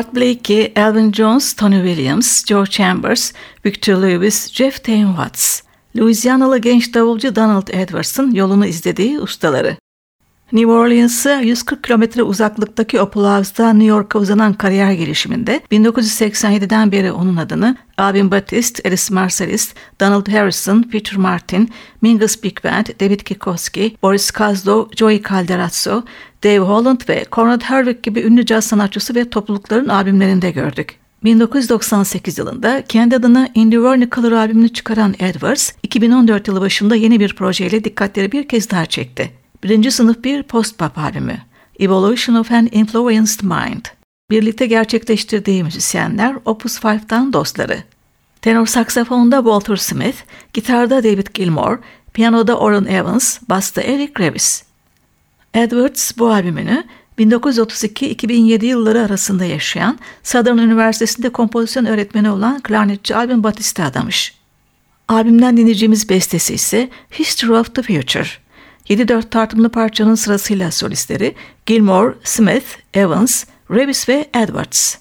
Art Blakey, Elvin Jones, Tony Williams, Joe Chambers, Victor Lewis, Jeff Tain Watts. Louisianalı genç davulcu Donald Edwards'ın yolunu izlediği ustaları. New Orleans'a 140 kilometre uzaklıktaki Opelhouse'da New York'a uzanan kariyer gelişiminde 1987'den beri onun adını Alvin Batiste, Alice Marsalis, Donald Harrison, Peter Martin, Mingus Big Band, David Kikoski, Boris Kazlo, Joey Calderazzo, Dave Holland ve Conrad Hardwick gibi ünlü caz sanatçısı ve toplulukların albümlerinde gördük. 1998 yılında kendi adına In the Vernacular albümünü çıkaran Edwards, 2014 yılı başında yeni bir projeyle dikkatleri bir kez daha çekti. Birinci sınıf bir post-pop albümü. Evolution of an Influenced Mind. Birlikte gerçekleştirdiği müzisyenler Opus 5'tan dostları. Tenor saksafonda Walter Smith, gitarda David Gilmour, piyanoda Orrin Evans, basta Eric Revis. Edwards bu albümünü 1932-2007 yılları arasında yaşayan Southern Üniversitesi'nde kompozisyon öğretmeni olan klarnetçi Alvin Batiste adamış. Albümden dinleyeceğimiz bestesi ise History of the Future. 7-4 tartımlı parçanın sırasıyla solistleri Gilmore, Smith, Evans, Revis ve Edwards.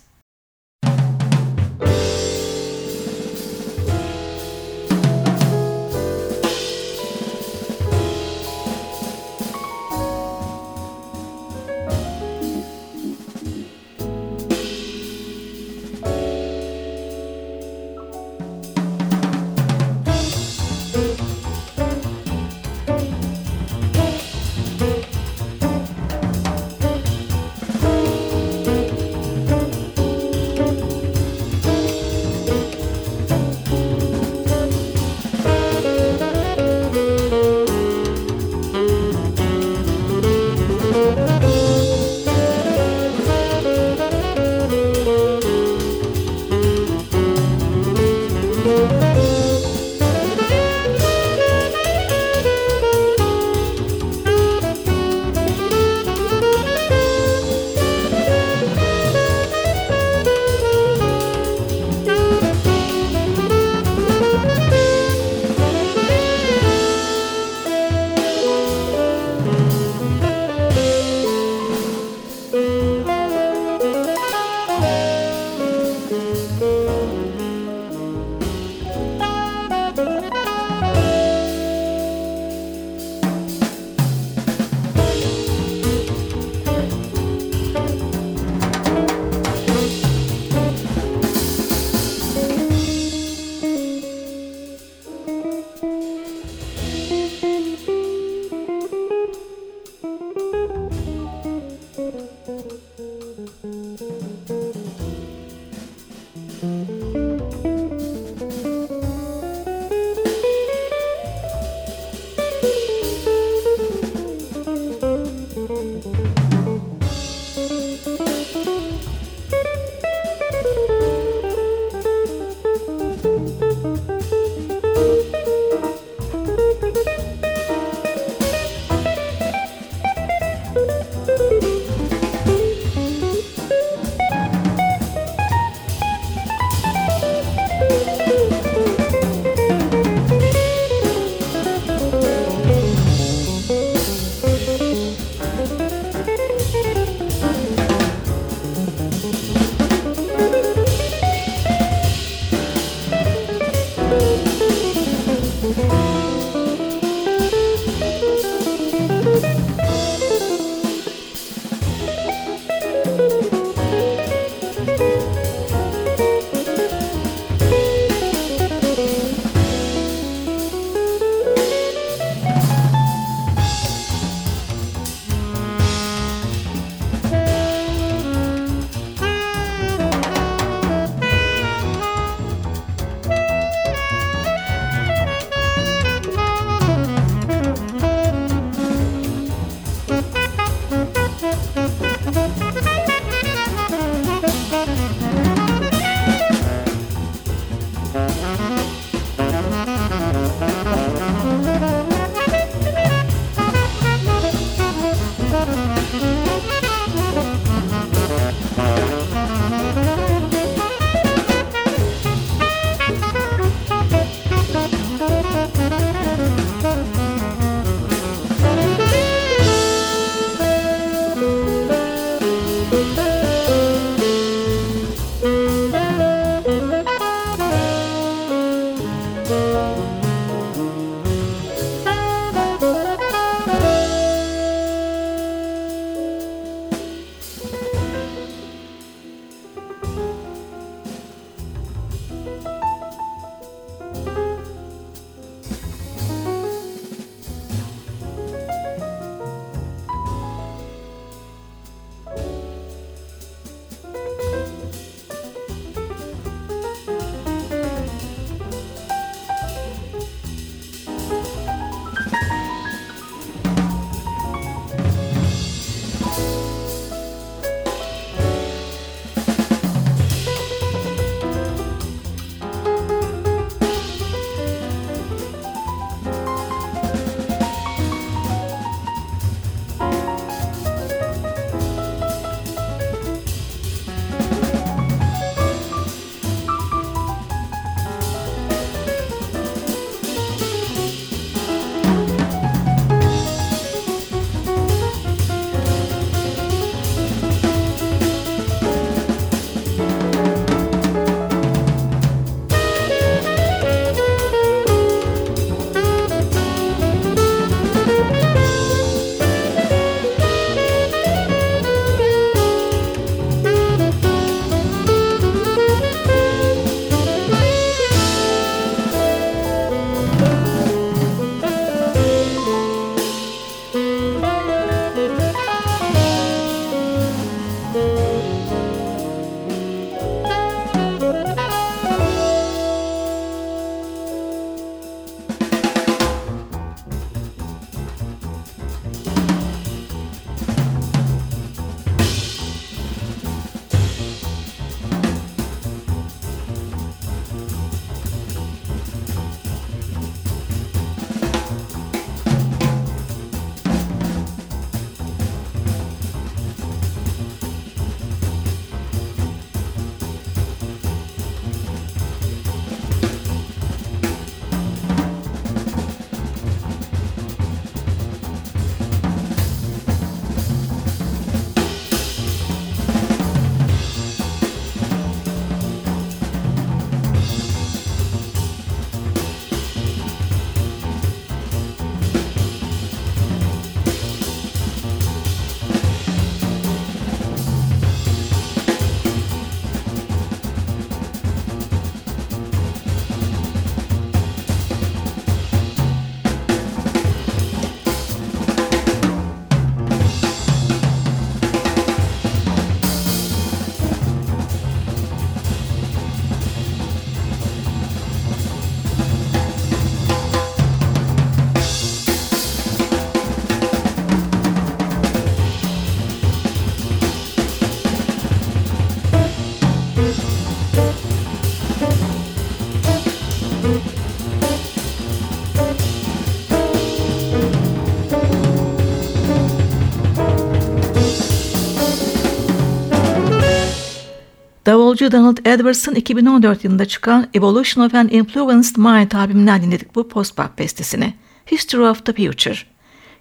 Davulcu Donald Edwards'ın 2014 yılında çıkan Evolution of an Influenced Mind albümünden dinledik bu post-pop bestesini. History of the Future.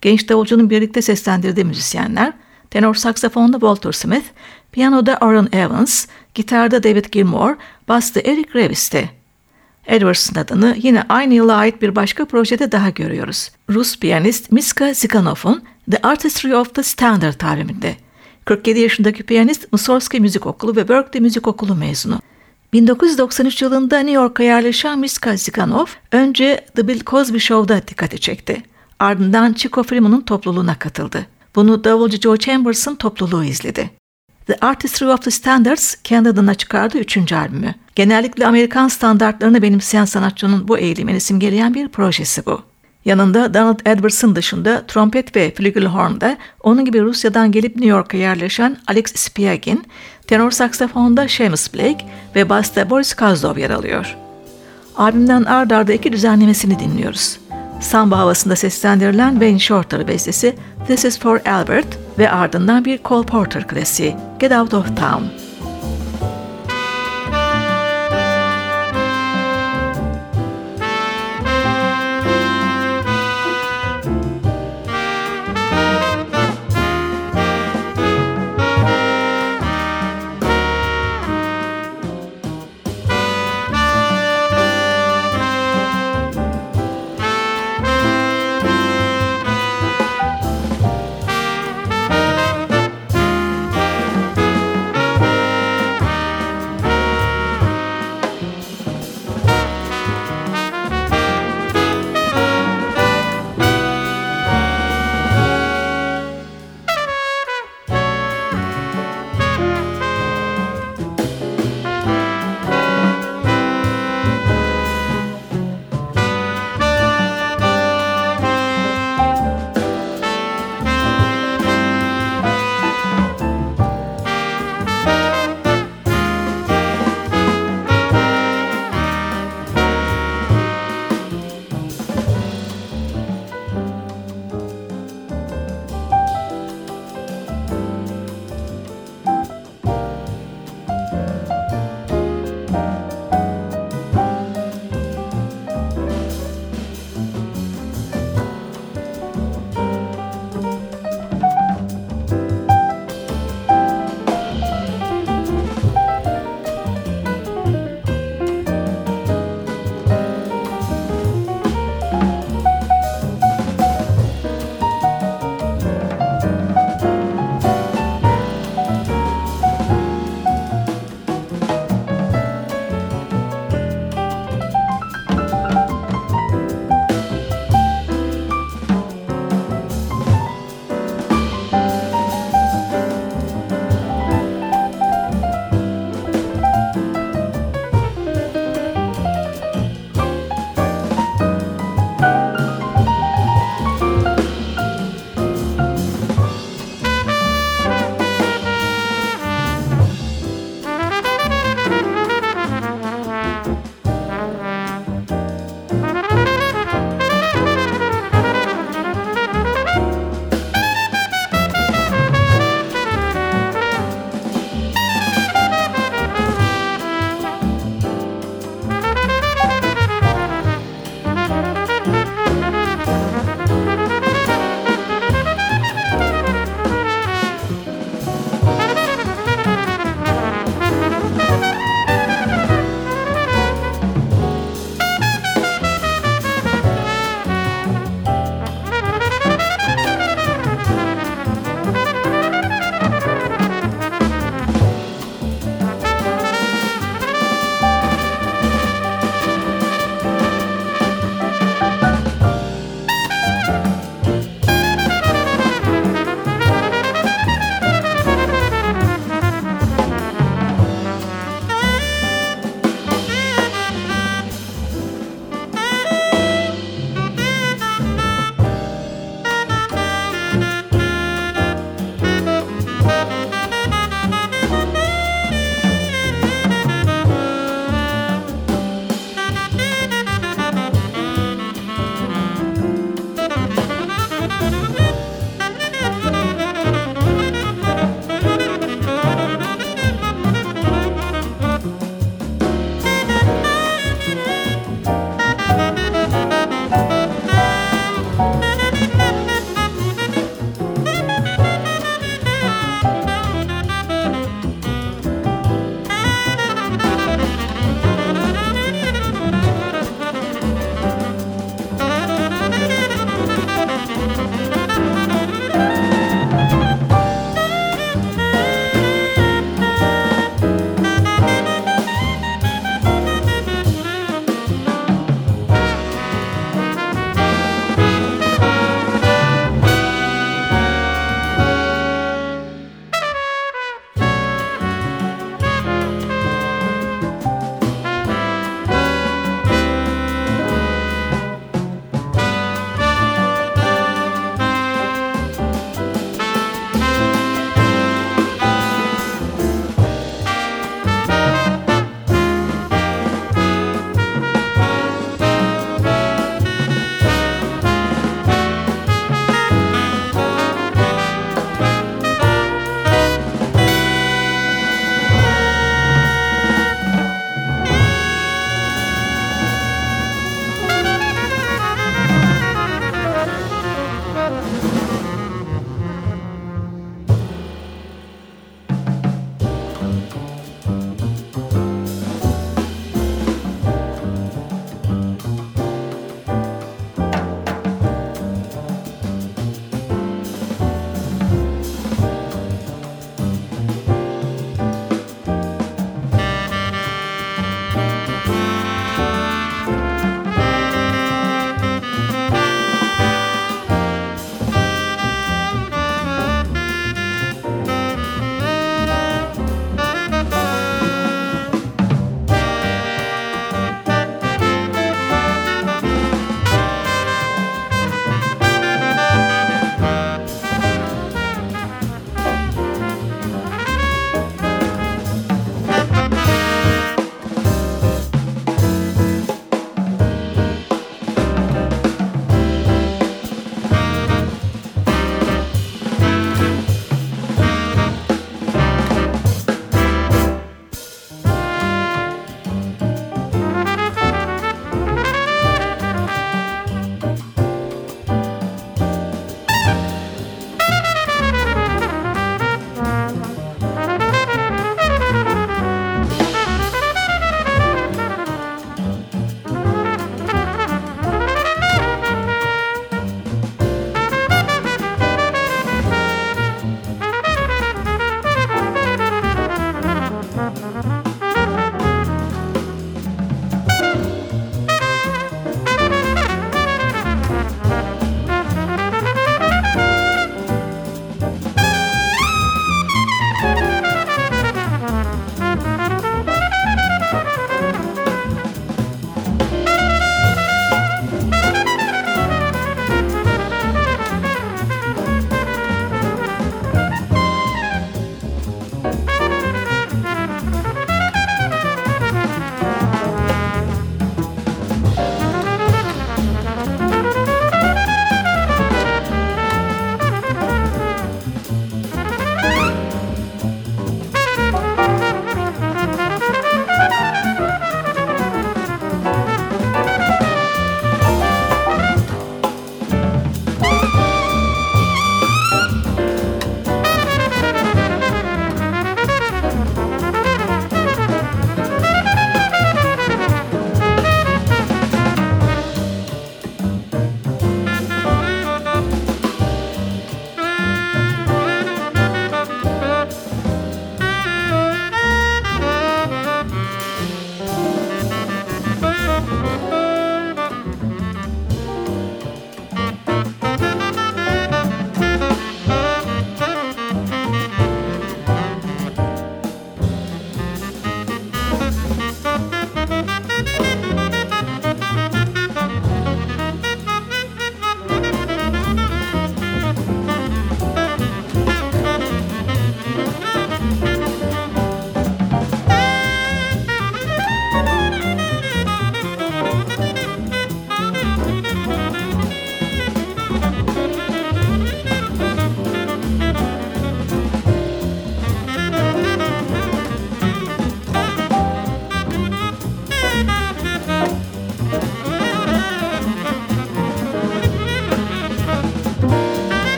Genç davulcunun birlikte seslendirdiği müzisyenler, tenor saksafonda Walter Smith, piyanoda Aaron Evans, gitarda David Gilmour, basta Eric Revis'ti. Edwards'ın adını yine aynı yıla ait bir başka projede daha görüyoruz. Rus piyanist Miska Zikanov'un The Artistry of the Standard albümünde. 47 yaşındaki piyanist Mussorgsky Müzik Okulu ve Berkeley Müzik Okulu mezunu. 1993 yılında New York'a yerleşen Miska Zikanov önce The Bill Cosby Show'da dikkati çekti. Ardından Chico Freeman'ın topluluğuna katıldı. Bunu davulcu Joe Chambers'ın topluluğu izledi. The Artistry of the Standards kendi çıkardığı üçüncü albümü. Genellikle Amerikan standartlarını benimseyen sanatçının bu eğilimini simgeleyen bir projesi bu. Yanında Donald Edwards'ın dışında trompet ve flügelhorn'da onun gibi Rusya'dan gelip New York'a yerleşen Alex Spiagin, tenor saksafonda Seamus Blake ve basta Boris Kazlov yer alıyor. Albümden ard arda iki düzenlemesini dinliyoruz. Samba havasında seslendirilen Wayne Shorter bestesi This is for Albert ve ardından bir Cole Porter klasiği Get Out of Town.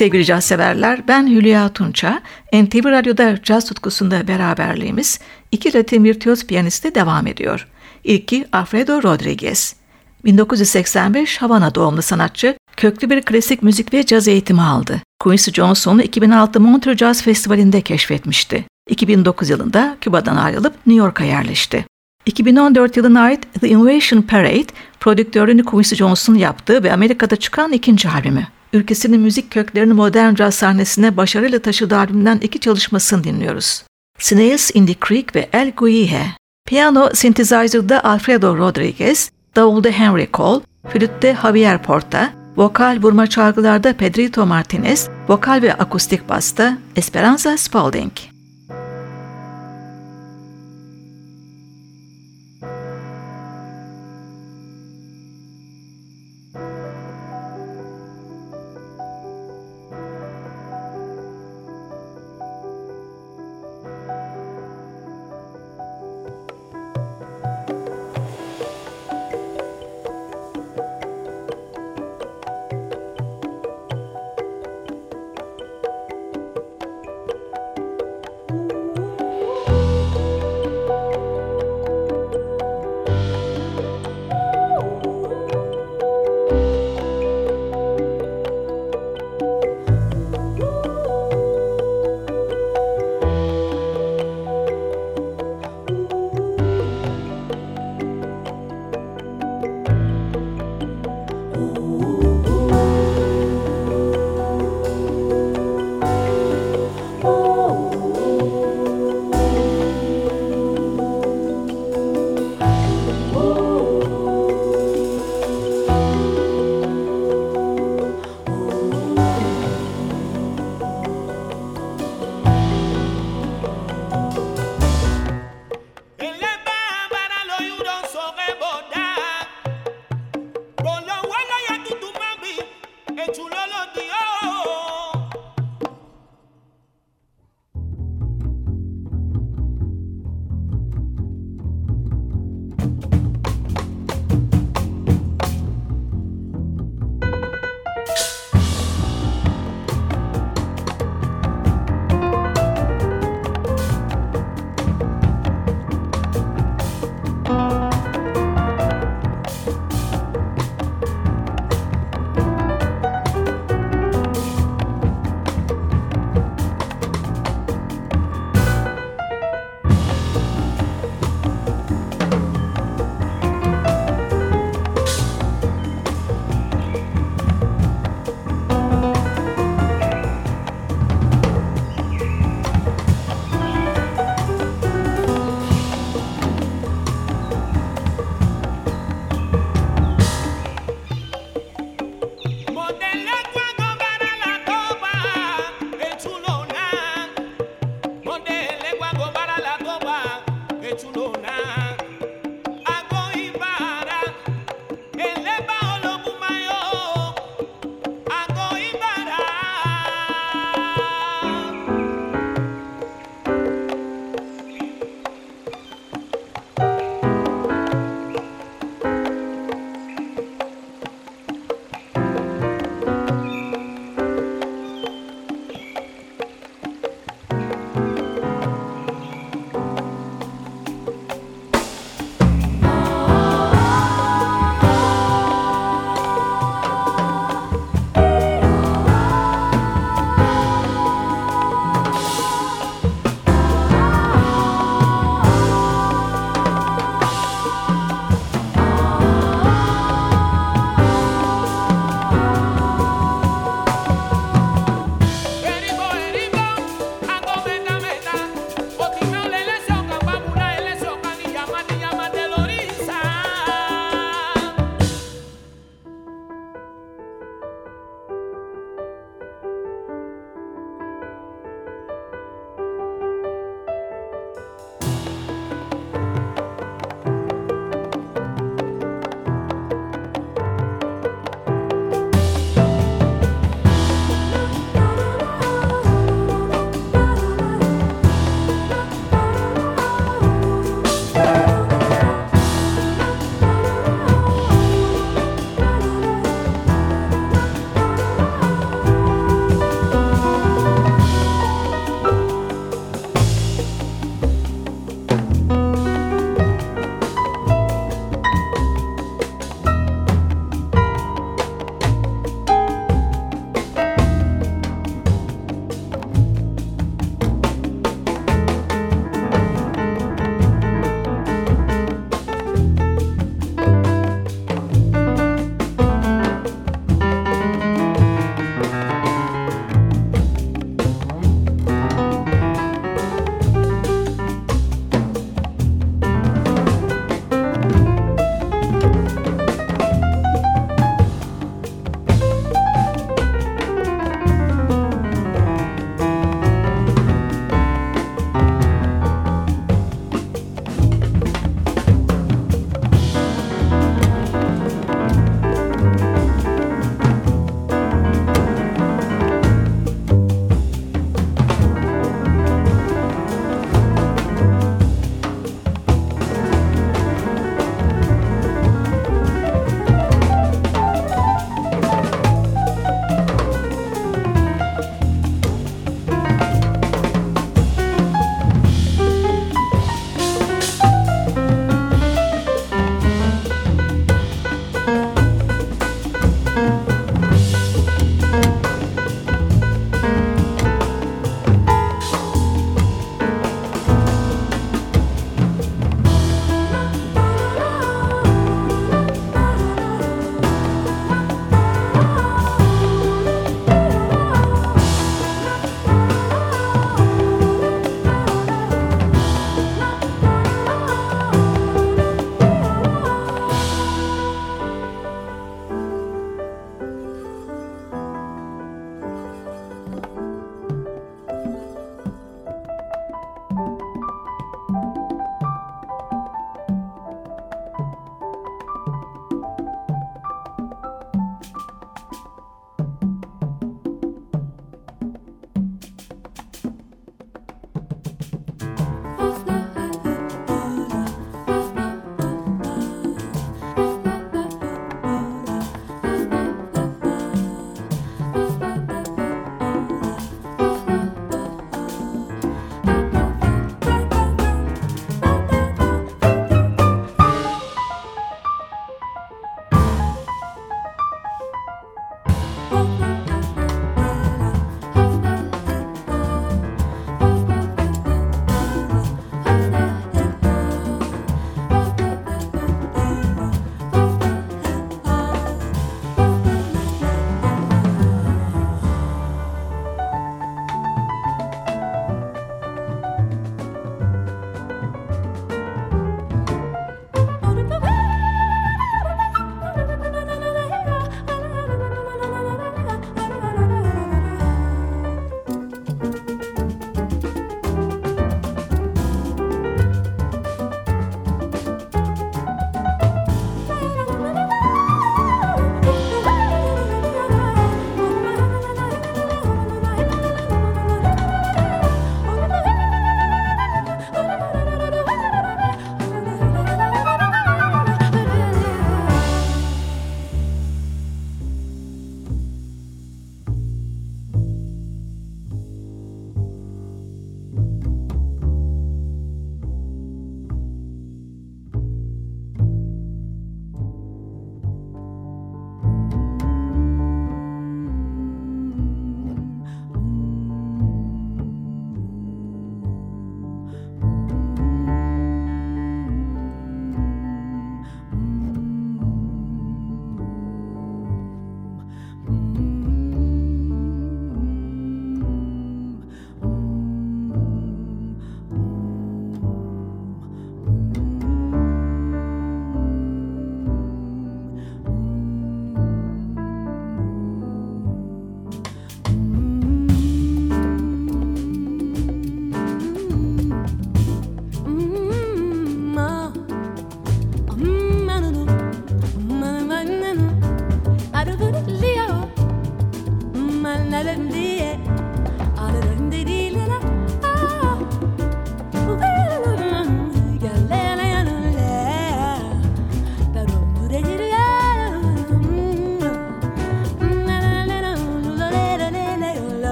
Sevgili caz severler, ben Hülya Tunça. NTV Radyo'da caz tutkusunda beraberliğimiz iki Latin virtüöz piyaniste devam ediyor. İlki Alfredo Rodriguez. 1985 Havana doğumlu sanatçı, köklü bir klasik müzik ve caz eğitimi aldı. Quincy Jones'u 2006 Montreux Jazz Festivali'nde keşfetmişti. 2009 yılında Küba'dan ayrılıp New York'a yerleşti. 2014 yılına ait The Invasion Parade, prodüktörünü Quincy Jones'un yaptığı ve Amerika'da çıkan ikinci albümü. Ülkesinin müzik köklerini modern caz sahnesine başarıyla taşıdığı albümden iki çalışmasını dinliyoruz. Snails in the Creek ve El Guihe. Piyano synthesizer'da Alfredo Rodriguez, davulda Henry Cole, flütte Javier Porta, vokal vurma çalgılarda Pedrito Martinez, vokal ve akustik basta Esperanza Spalding.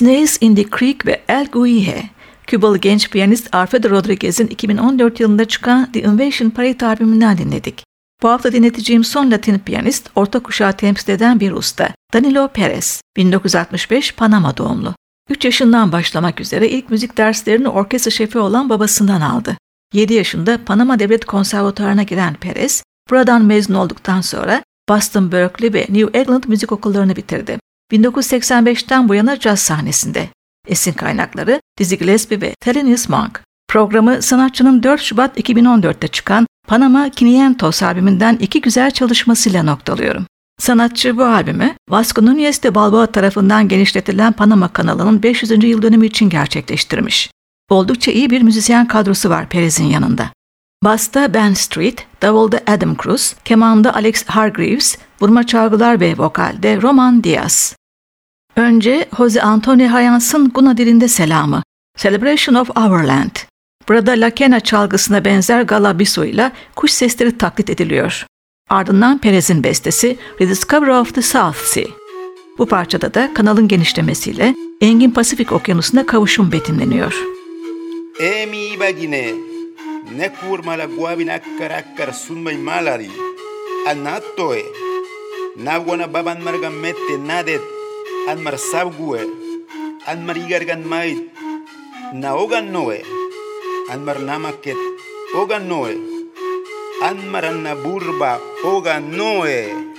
Snails in the Creek ve El Guihe. Kübalı genç piyanist Alfredo Rodriguez'in 2014 yılında çıkan The Invasion Parade albümünden dinledik. Bu hafta dinleteceğim son Latin piyanist, orta kuşağı temsil eden bir usta. Danilo Perez, 1965 Panama doğumlu. 3 yaşından başlamak üzere ilk müzik derslerini orkestra şefi olan babasından aldı. 7 yaşında Panama Devlet Konservatuarına giren Perez, buradan mezun olduktan sonra Boston, Berkeley ve New England müzik okullarını bitirdi. 1985'ten bu yana caz sahnesinde. Esin kaynakları Dizzy Gillespie ve Thelonious Monk. Programı sanatçının 4 Şubat 2014'te çıkan Panama Quinientos albümünden iki güzel çalışmasıyla noktalıyorum. Sanatçı bu albümü Vasco Núñez de Balboa tarafından genişletilen Panama kanalının 500. yıl dönümü için gerçekleştirmiş. Oldukça iyi bir müzisyen kadrosu var Perez'in yanında. Basta Ben Street, davulda Adam Cruz, kemanda Alex Hargreaves, vurma çalgılar ve vokalde Roman Diaz. Önce Jose Antonio Hayans'ın Guna dilinde selamı, Celebration of Our Land. Burada La Kena çalgısına benzer galabiso ile kuş sesleri taklit ediliyor. Ardından Perez'in bestesi Rediscover of the South Sea. Bu parçada da kanalın genişlemesiyle Engin Pasifik Okyanusu'na kavuşum betimleniyor. Emi bagine ne kurma la guabina karakar sunmay malari anatoe nagwana baban margan mette nadet Anmar sabgue, anmar igargan mait, na ogan noe, anmar namaket, ogan noe, anmar anna burba, ogan noe.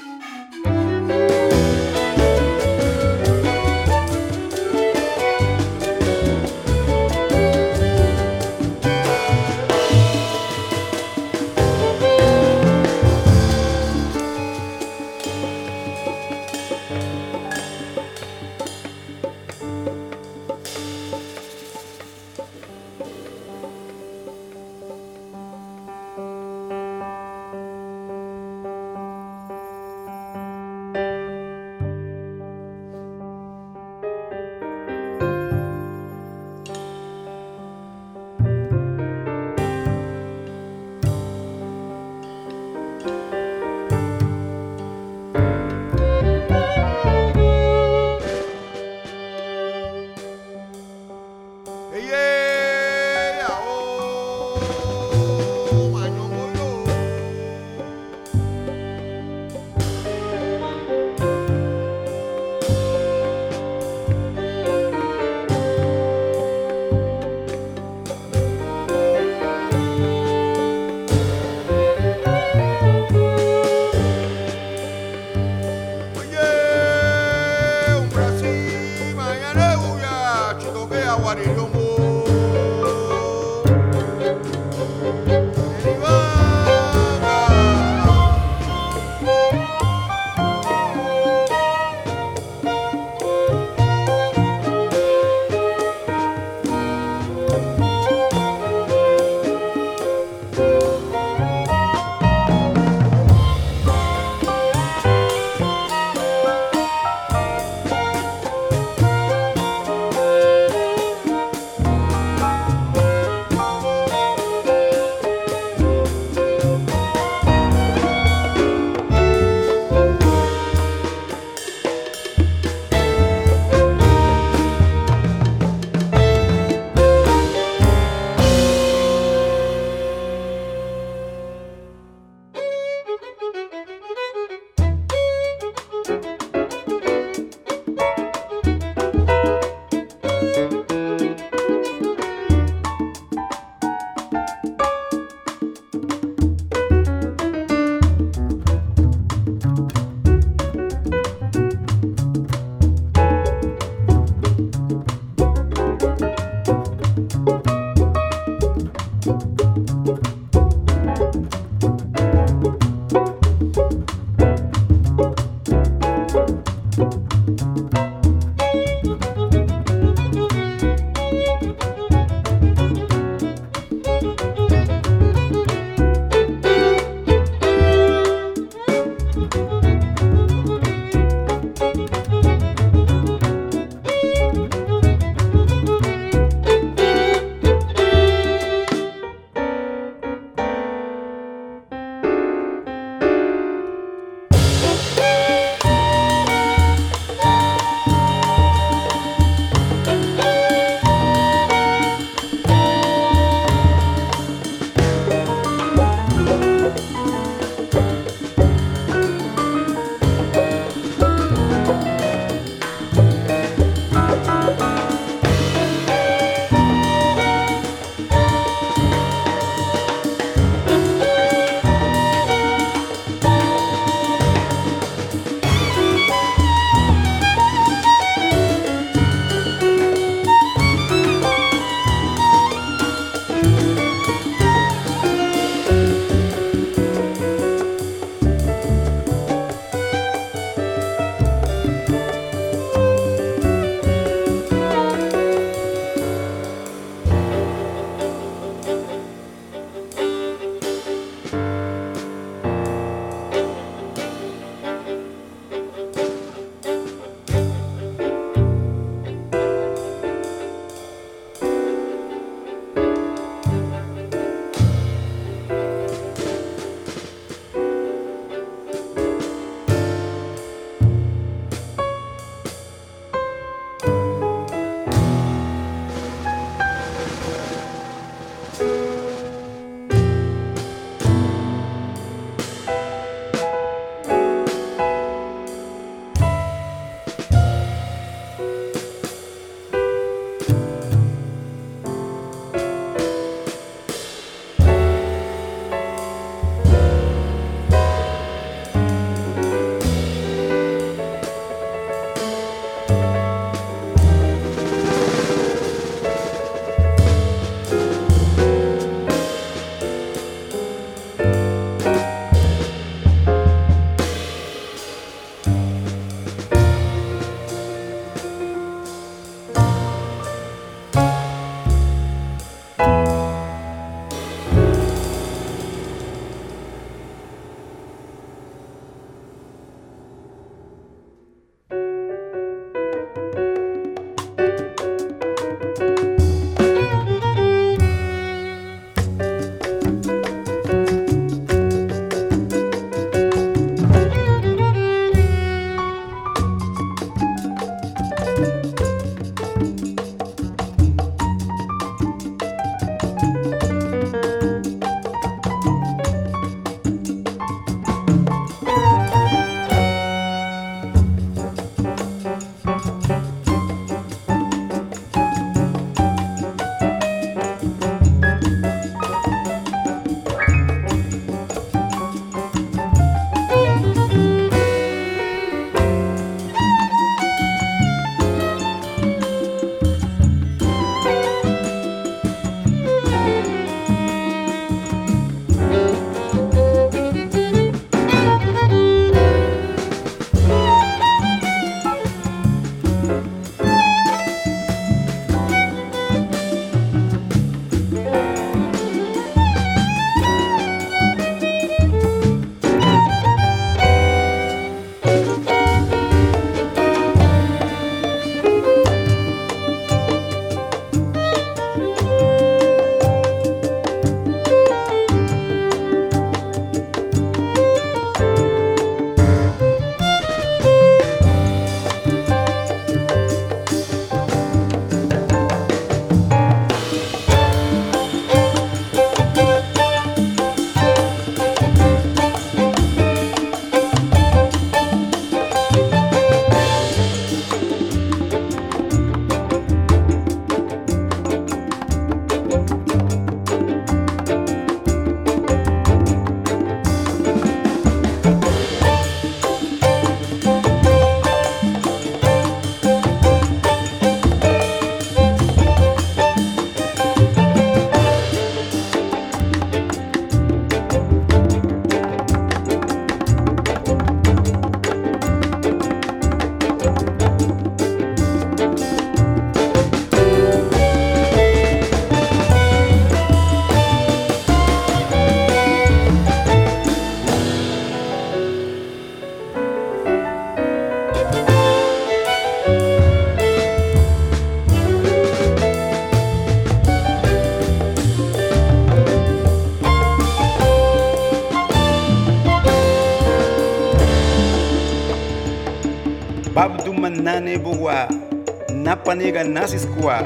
Napanega nasiskwa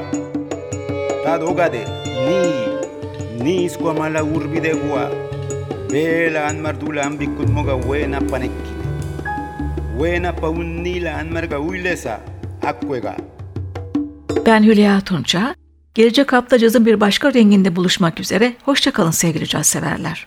tadogade ni ni iskwa mala urbide gua bela an mardula ambikut moga wena panekkine wena paunnila an marga uylesa akkwega Ben Hülya Tunça. Gelecek hafta cazın bir başka renginde buluşmak üzere. Hoşçakalın sevgili caz severler.